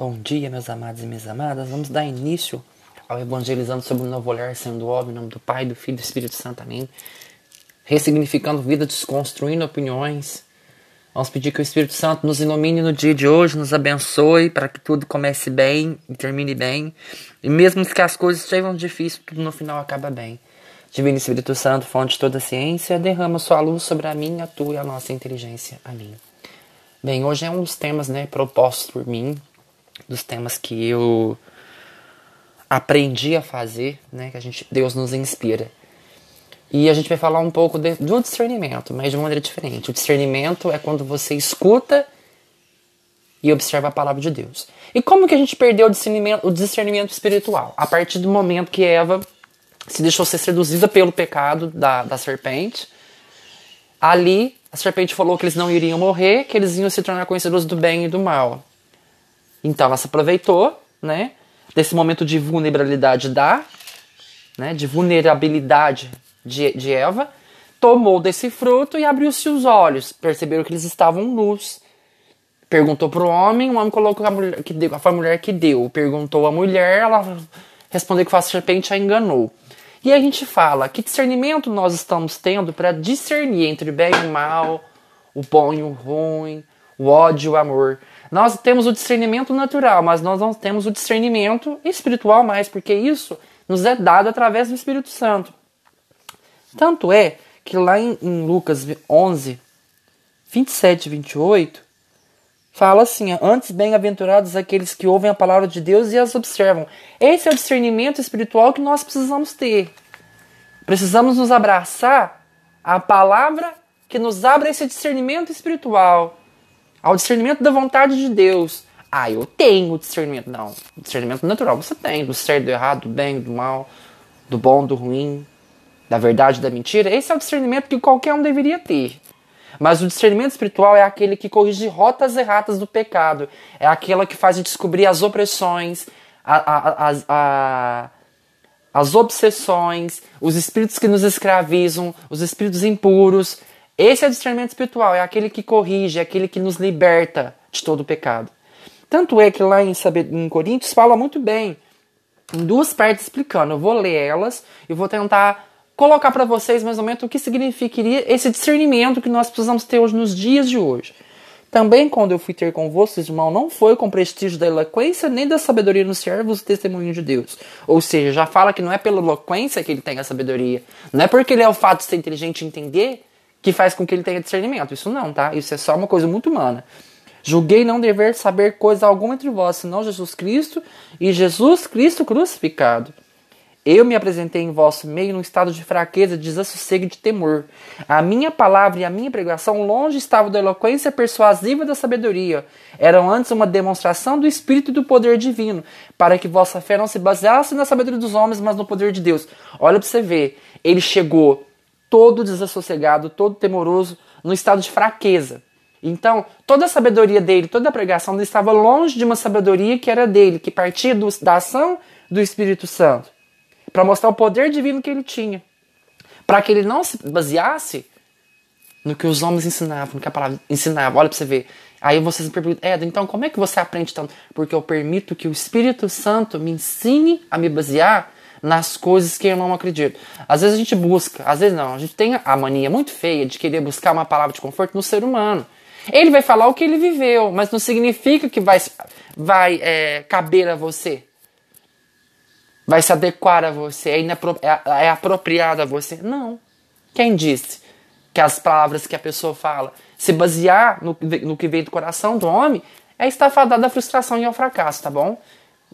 Bom dia, meus amados e minhas amadas. Vamos dar início ao Evangelizando sobre o Novo Olhar, sendo óbvio, em nome do Pai, do Filho e do Espírito Santo. Amém. Ressignificando vida, desconstruindo opiniões. Vamos pedir que o Espírito Santo nos ilumine no dia de hoje, nos abençoe para que tudo comece bem e termine bem. E mesmo que as coisas estejam difíceis, tudo no final acaba bem. Divino Espírito Santo, fonte de toda a ciência, derrama sua luz sobre a minha, a tua e a nossa inteligência. Amém. Bem, hoje é um dos temas né, propostos por mim dos temas que eu aprendi a fazer, né? Que a gente, Deus nos inspira. E a gente vai falar um pouco de, do discernimento, mas de uma maneira diferente. O discernimento é quando você escuta e observa a palavra de Deus. E como que a gente perdeu o discernimento, o discernimento espiritual? A partir do momento que Eva se deixou ser seduzida pelo pecado da, da serpente. Ali, a serpente falou que eles não iriam morrer, que eles iam se tornar conhecedores do bem e do mal. Então ela se aproveitou, né, desse momento de vulnerabilidade da, né, de vulnerabilidade de, de Eva, tomou desse fruto e abriu-se os olhos, perceberam que eles estavam nus. Perguntou para o homem, o homem colocou a mulher que deu, foi a mulher que deu. Perguntou a mulher, ela respondeu que a serpente a enganou. E a gente fala que discernimento nós estamos tendo para discernir entre bem e mal, o bom e o ruim, o ódio e o amor. Nós temos o discernimento natural, mas nós não temos o discernimento espiritual mais, porque isso nos é dado através do Espírito Santo. Tanto é que lá em, em Lucas 11, 27 e 28, fala assim: Antes bem-aventurados aqueles que ouvem a palavra de Deus e as observam. Esse é o discernimento espiritual que nós precisamos ter. Precisamos nos abraçar à palavra que nos abre esse discernimento espiritual ao discernimento da vontade de Deus. Ah, eu tenho discernimento. Não, discernimento natural você tem, do certo, do errado, do bem, do mal, do bom, do ruim, da verdade, da mentira. Esse é o discernimento que qualquer um deveria ter. Mas o discernimento espiritual é aquele que corrige rotas erratas do pecado. É aquela que faz descobrir as opressões, a, a, a, as obsessões, os espíritos que nos escravizam, os espíritos impuros. Esse é o discernimento espiritual, é aquele que corrige, é aquele que nos liberta de todo o pecado. Tanto é que lá em, em Coríntios fala muito bem, em duas partes explicando. Eu vou ler elas e vou tentar colocar para vocês mais ou menos o que significaria esse discernimento que nós precisamos ter hoje nos dias de hoje. Também quando eu fui ter convosco, irmão, não foi com prestígio da eloquência nem da sabedoria nos servos o testemunho de Deus. Ou seja, já fala que não é pela eloquência que ele tem a sabedoria, não é porque ele é o fato de ser inteligente e entender que faz com que ele tenha discernimento. Isso não, tá? Isso é só uma coisa muito humana. Julguei não dever saber coisa alguma entre vós, senão Jesus Cristo e Jesus Cristo crucificado. Eu me apresentei em vosso meio num estado de fraqueza, de desassossego e de temor. A minha palavra e a minha pregação longe estavam da eloquência persuasiva da sabedoria. Eram antes uma demonstração do Espírito e do poder divino, para que vossa fé não se baseasse na sabedoria dos homens, mas no poder de Deus. Olha para você ver. Ele chegou todo desassossegado, todo temoroso, no estado de fraqueza. Então, toda a sabedoria dele, toda a pregação dele estava longe de uma sabedoria que era dele, que partia do, da ação do Espírito Santo, para mostrar o poder divino que ele tinha, para que ele não se baseasse no que os homens ensinavam, no que a palavra ensinava. Olha para você ver. Aí vocês me perguntam, Eda, então como é que você aprende tanto? Porque eu permito que o Espírito Santo me ensine a me basear nas coisas que eu não acredito. Às vezes a gente busca, às vezes não, a gente tem a mania muito feia de querer buscar uma palavra de conforto no ser humano. Ele vai falar o que ele viveu, mas não significa que vai, vai é, caber a você. Vai se adequar a você, é, é, é apropriado a você. Não. Quem disse que as palavras que a pessoa fala se basear no, no que vem do coração do homem é estar fadado à frustração e ao fracasso, tá bom?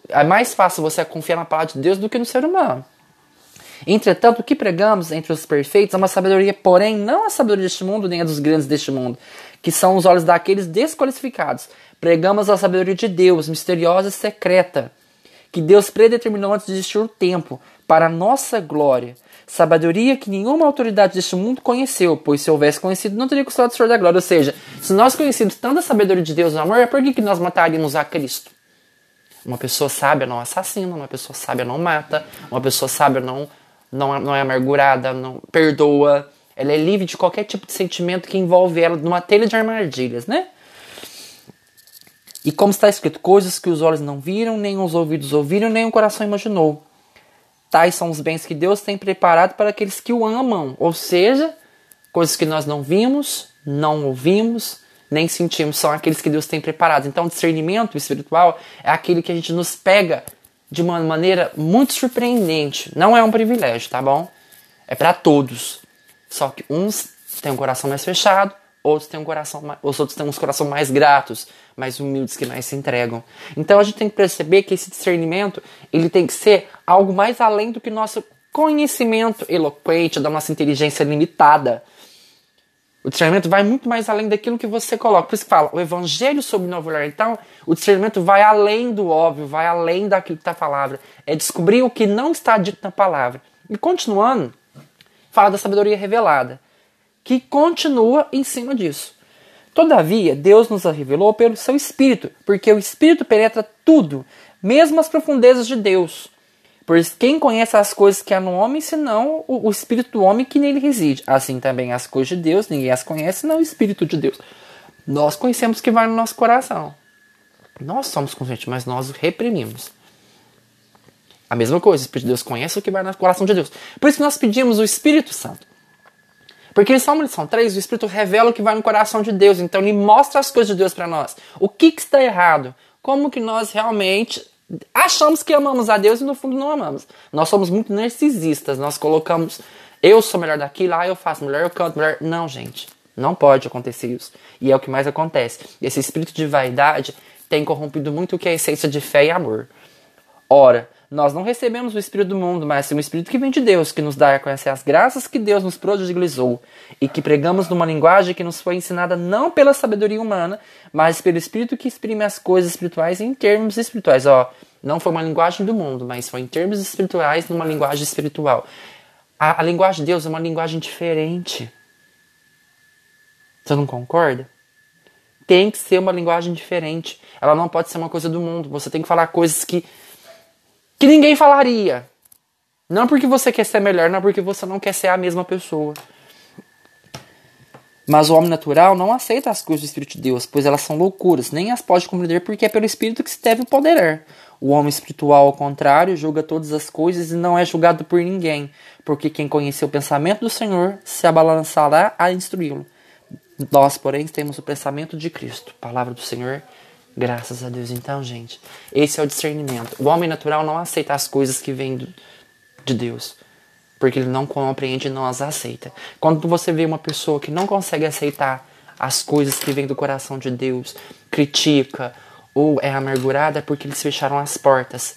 É mais fácil você confiar na palavra de Deus do que no ser humano. Entretanto, o que pregamos entre os perfeitos é uma sabedoria, porém, não a sabedoria deste mundo, nem a dos grandes deste mundo, que são os olhos daqueles desqualificados. Pregamos a sabedoria de Deus, misteriosa e secreta, que Deus predeterminou antes de existir o tempo, para a nossa glória. Sabedoria que nenhuma autoridade deste mundo conheceu, pois se houvesse conhecido, não teria custado o Senhor da glória. Ou seja, se nós conhecemos tanta sabedoria de Deus no amor, por que nós mataríamos a Cristo? Uma pessoa sábia não assassina, uma pessoa sábia não mata, uma pessoa sábia não, não, não é amargurada, não perdoa. Ela é livre de qualquer tipo de sentimento que envolve ela numa telha de armadilhas, né? E como está escrito, coisas que os olhos não viram, nem os ouvidos ouviram, nem o coração imaginou. Tais são os bens que Deus tem preparado para aqueles que o amam, ou seja, coisas que nós não vimos, não ouvimos, nem sentimos, são aqueles que Deus tem preparado. Então, discernimento espiritual é aquele que a gente nos pega de uma maneira muito surpreendente. Não é um privilégio, tá bom? É para todos. Só que uns têm um coração mais fechado, outros têm um coração, os outros têm uns coração mais gratos, mais humildes que mais se entregam. Então a gente tem que perceber que esse discernimento, ele tem que ser algo mais além do que nosso conhecimento eloquente, da nossa inteligência limitada. O discernimento vai muito mais além daquilo que você coloca. Por isso que fala, o evangelho sobre novo olhar. Então, o discernimento vai além do óbvio, vai além daquilo que está a palavra. É descobrir o que não está dito na palavra. E continuando, fala da sabedoria revelada, que continua em cima disso. Todavia, Deus nos a revelou pelo seu Espírito, porque o Espírito penetra tudo, mesmo as profundezas de Deus. Pois quem conhece as coisas que há no homem, senão o, o espírito do homem que nele reside? Assim também as coisas de Deus, ninguém as conhece, senão o espírito de Deus. Nós conhecemos que vai no nosso coração. Nós somos conscientes, mas nós reprimimos. A mesma coisa, o Espírito de Deus conhece o que vai no coração de Deus. Por isso que nós pedimos o Espírito Santo. Porque são, eles são três, o Espírito revela o que vai no coração de Deus. Então ele mostra as coisas de Deus para nós. O que, que está errado? Como que nós realmente achamos que amamos a Deus e no fundo não amamos. Nós somos muito narcisistas, nós colocamos eu sou melhor daqui, lá eu faço melhor, eu canto melhor. Não, gente, não pode acontecer isso. E é o que mais acontece. Esse espírito de vaidade tem corrompido muito o que é a essência de fé e amor. Ora, nós não recebemos o Espírito do mundo, mas sim o Espírito que vem de Deus, que nos dá a conhecer as graças que Deus nos prodigalizou e que pregamos numa linguagem que nos foi ensinada não pela sabedoria humana, mas pelo Espírito que exprime as coisas espirituais em termos espirituais. Ó, não foi uma linguagem do mundo, mas foi em termos espirituais, numa linguagem espiritual. A, a linguagem de Deus é uma linguagem diferente. Você não concorda? Tem que ser uma linguagem diferente. Ela não pode ser uma coisa do mundo. Você tem que falar coisas que que ninguém falaria. Não porque você quer ser melhor, não porque você não quer ser a mesma pessoa. Mas o homem natural não aceita as coisas do Espírito de Deus, pois elas são loucuras, nem as pode compreender, porque é pelo Espírito que se deve poderar. O homem espiritual, ao contrário, julga todas as coisas e não é julgado por ninguém, porque quem conheceu o pensamento do Senhor se abalançará a instruí-lo. Nós, porém, temos o pensamento de Cristo. Palavra do Senhor. Graças a Deus. Então, gente, esse é o discernimento. O homem natural não aceita as coisas que vêm de Deus, porque ele não compreende e não as aceita. Quando você vê uma pessoa que não consegue aceitar as coisas que vêm do coração de Deus, critica ou é amargurada, é porque eles fecharam as portas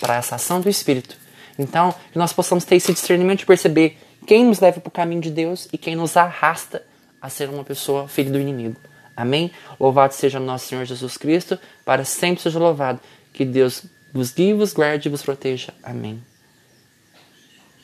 para essa ação do Espírito. Então, que nós possamos ter esse discernimento de perceber quem nos leva para o caminho de Deus e quem nos arrasta a ser uma pessoa filha do inimigo. Amém? Louvado seja nosso Senhor Jesus Cristo, para sempre seja louvado. Que Deus vos guie, vos guarde e vos proteja. Amém.